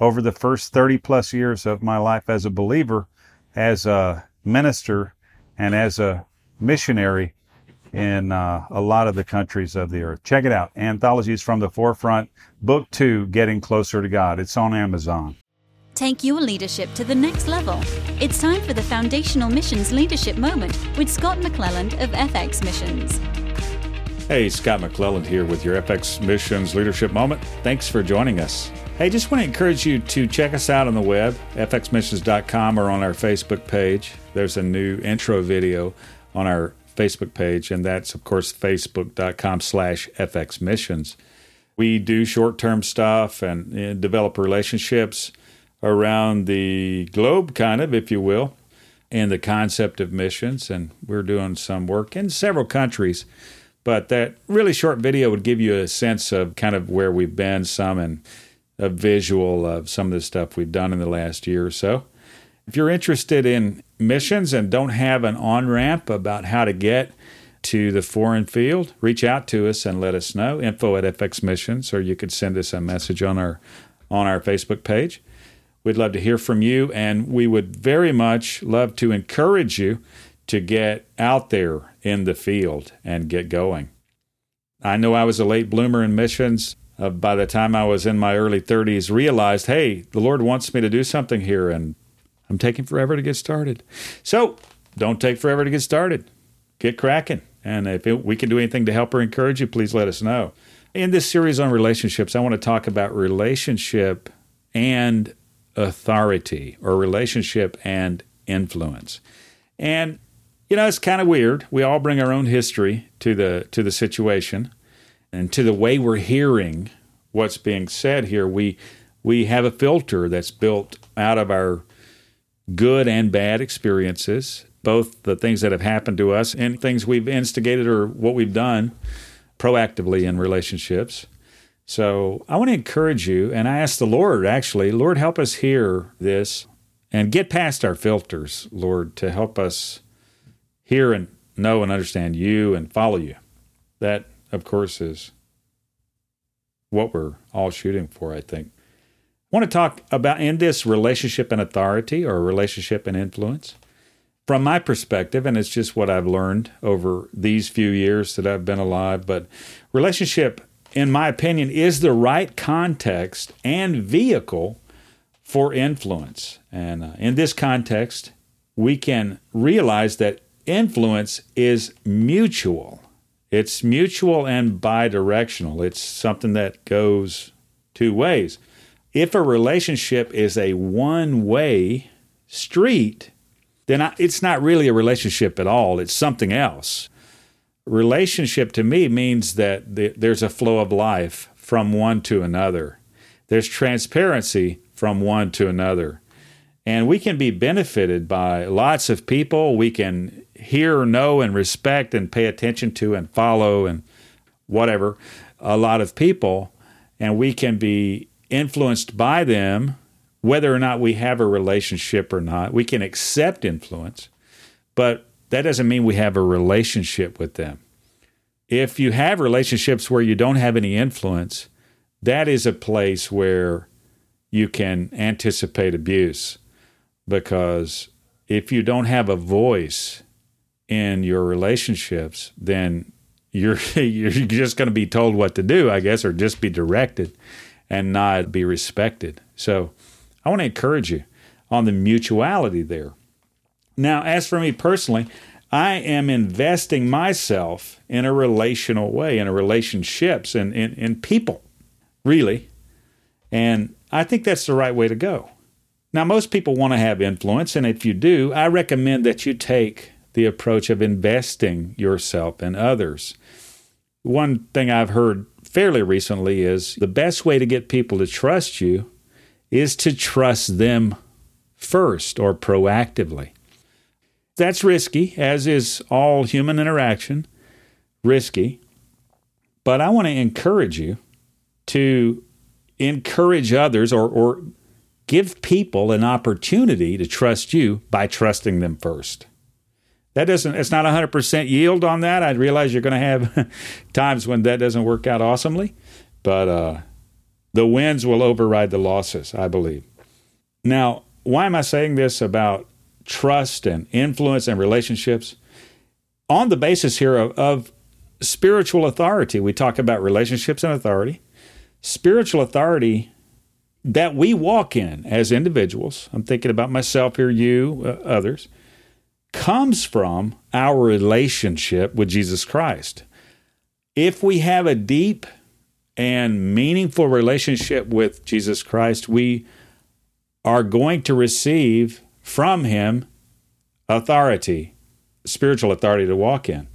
over the first 30 plus years of my life as a believer, as a minister, and as a missionary in uh, a lot of the countries of the earth. Check it out Anthologies from the Forefront, Book Two Getting Closer to God. It's on Amazon. Take your leadership to the next level. It's time for the Foundational Missions Leadership Moment with Scott McClelland of FX Missions. Hey, Scott McClelland here with your FX Missions Leadership Moment. Thanks for joining us. Hey, just want to encourage you to check us out on the web, fxmissions.com, or on our Facebook page. There's a new intro video on our Facebook page, and that's, of course, facebook.com slash fxmissions. We do short-term stuff and, and develop relationships around the globe, kind of, if you will, and the concept of missions. And we're doing some work in several countries. But that really short video would give you a sense of kind of where we've been, some, and a visual of some of the stuff we've done in the last year or so. If you're interested in missions and don't have an on ramp about how to get to the foreign field, reach out to us and let us know. Info at FX Missions, or you could send us a message on our on our Facebook page. We'd love to hear from you, and we would very much love to encourage you to get out there in the field and get going. I know I was a late bloomer in missions. Uh, by the time I was in my early 30s, realized, hey, the Lord wants me to do something here, and I'm taking forever to get started. So don't take forever to get started. Get cracking. And if it, we can do anything to help or encourage you, please let us know. In this series on relationships, I want to talk about relationship and authority or relationship and influence. And you know, it's kind of weird. We all bring our own history to the to the situation and to the way we're hearing what's being said here. We we have a filter that's built out of our good and bad experiences, both the things that have happened to us and things we've instigated or what we've done proactively in relationships. So I want to encourage you, and I ask the Lord actually, Lord, help us hear this and get past our filters, Lord, to help us hear and know and understand you and follow you. That, of course, is what we're all shooting for, I think. I want to talk about in this relationship and authority or relationship and influence. From my perspective, and it's just what I've learned over these few years that I've been alive, but relationship in my opinion, is the right context and vehicle for influence. And uh, in this context, we can realize that influence is mutual. It's mutual and bidirectional. It's something that goes two ways. If a relationship is a one way street, then I, it's not really a relationship at all. It's something else relationship to me means that there's a flow of life from one to another. There's transparency from one to another. And we can be benefited by lots of people. We can hear, know, and respect and pay attention to and follow and whatever a lot of people. And we can be influenced by them, whether or not we have a relationship or not. We can accept influence, but that doesn't mean we have a relationship with them. If you have relationships where you don't have any influence, that is a place where you can anticipate abuse because if you don't have a voice in your relationships, then you're you're just going to be told what to do, I guess, or just be directed and not be respected. So, I want to encourage you on the mutuality there. Now, as for me personally, I am investing myself in a relational way, in relationships and in, in people, really. And I think that's the right way to go. Now, most people want to have influence, and if you do, I recommend that you take the approach of investing yourself in others. One thing I've heard fairly recently is the best way to get people to trust you is to trust them first or proactively. That's risky, as is all human interaction, risky. But I want to encourage you to encourage others or, or give people an opportunity to trust you by trusting them first. That doesn't, it's not 100% yield on that. I realize you're going to have times when that doesn't work out awesomely, but uh, the wins will override the losses, I believe. Now, why am I saying this about trust and influence and relationships? On the basis here of, of spiritual authority, we talk about relationships and authority. Spiritual authority that we walk in as individuals, I'm thinking about myself here, you, uh, others, comes from our relationship with Jesus Christ. If we have a deep and meaningful relationship with Jesus Christ, we are going to receive from Him authority, spiritual authority to walk in.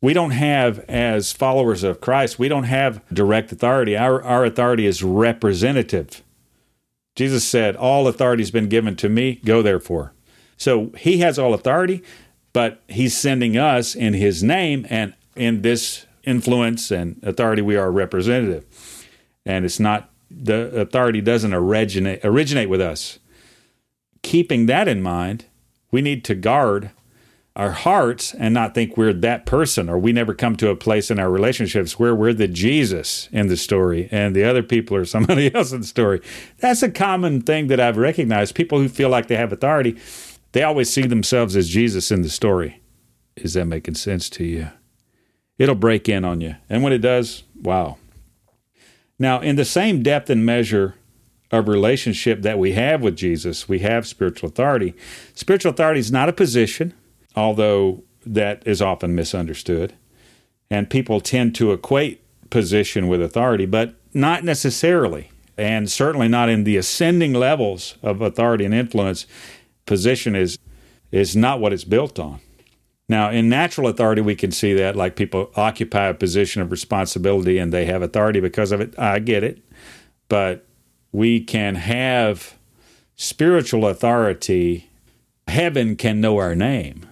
We don't have, as followers of Christ, we don't have direct authority. Our, our authority is representative. Jesus said, All authority has been given to me, go therefore. So he has all authority, but he's sending us in his name, and in this influence and authority, we are representative. And it's not, the authority doesn't originate, originate with us. Keeping that in mind, we need to guard our hearts and not think we're that person or we never come to a place in our relationships where we're the Jesus in the story and the other people are somebody else in the story. That's a common thing that I've recognized. People who feel like they have authority, they always see themselves as Jesus in the story. Is that making sense to you? It'll break in on you. And when it does, wow. Now, in the same depth and measure of relationship that we have with Jesus, we have spiritual authority. Spiritual authority is not a position although that is often misunderstood. And people tend to equate position with authority, but not necessarily, and certainly not in the ascending levels of authority and influence. Position is is not what it's built on. Now, in natural authority, we can see that, like people occupy a position of responsibility and they have authority because of it. I get it. But we can have spiritual authority. Heaven can know our name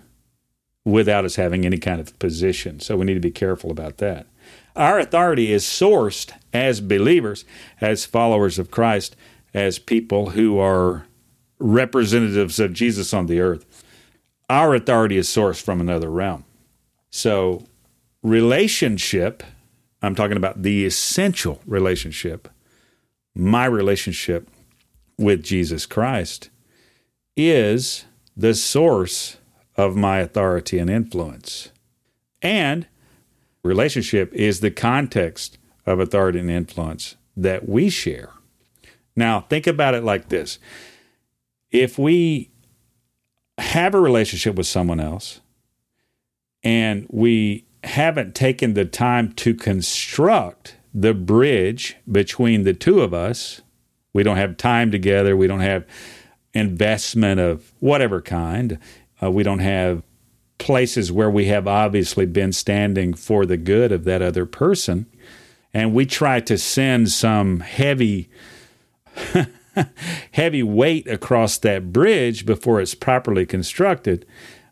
without us having any kind of position. So we need to be careful about that. Our authority is sourced as believers, as followers of Christ, as people who are representatives of Jesus on the earth. Our authority is sourced from another realm. So, relationship, I'm talking about the essential relationship, my relationship with Jesus Christ, is the source of my authority and influence. And relationship is the context of authority and influence that we share. Now, think about it like this if we have a relationship with someone else and we haven't taken the time to construct the bridge between the two of us, we don't have time together, we don't have investment of whatever kind, uh, we don't have places where we have obviously been standing for the good of that other person. And we try to send some heavy, heavy weight across that bridge before it's properly constructed.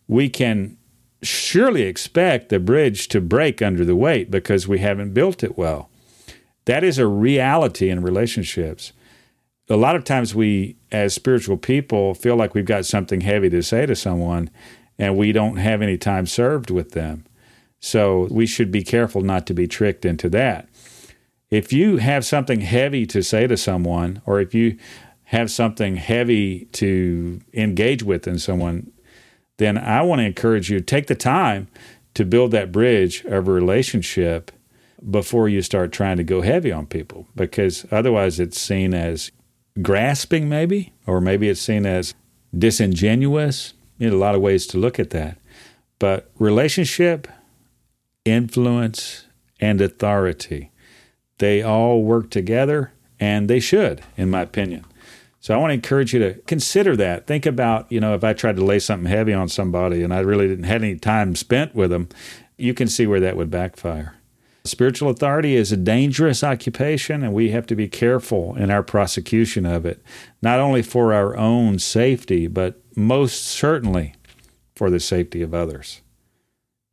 We can surely expect the bridge to break under the weight because we haven't built it well. That is a reality in relationships a lot of times we, as spiritual people, feel like we've got something heavy to say to someone and we don't have any time served with them. So we should be careful not to be tricked into that. If you have something heavy to say to someone, or if you have something heavy to engage with in someone, then I want to encourage you take the time to build that bridge of a relationship before you start trying to go heavy on people because otherwise it's seen as grasping, maybe, or maybe it's seen as disingenuous. In a lot of ways to look at that. But relationship, influence, and authority, they all work together, and they should, in my opinion. So I want to encourage you to consider that. Think about, you know, if I tried to lay something heavy on somebody and I really didn't have any time spent with them, you can see where that would backfire. Spiritual authority is a dangerous occupation, and we have to be careful in our prosecution of it, not only for our own safety, but most certainly for the safety of others.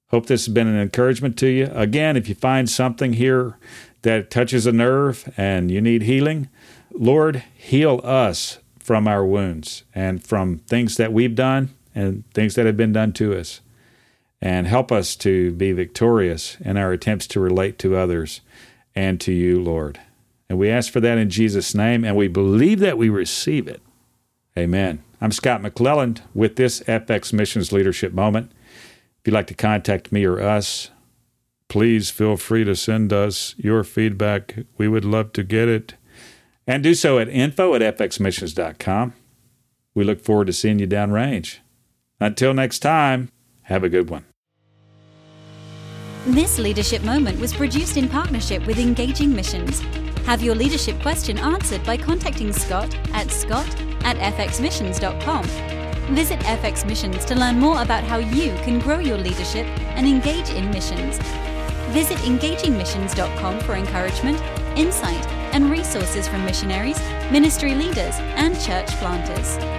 Hope this has been an encouragement to you. Again, if you find something here that touches a nerve and you need healing, Lord, heal us from our wounds and from things that we've done and things that have been done to us and help us to be victorious in our attempts to relate to others and to you, Lord. And we ask for that in Jesus' name, and we believe that we receive it. Amen. I'm Scott McClelland with this FX Missions Leadership Moment. If you'd like to contact me or us, please feel free to send us your feedback. We would love to get it. And do so at info at fxmissions.com. We look forward to seeing you downrange. Until next time, have a good one. This leadership moment was produced in partnership with Engaging Missions. Have your leadership question answered by contacting Scott at scott at fxmissions.com. Visit FX Missions to learn more about how you can grow your leadership and engage in missions. Visit engagingmissions.com for encouragement, insight, and resources from missionaries, ministry leaders, and church planters.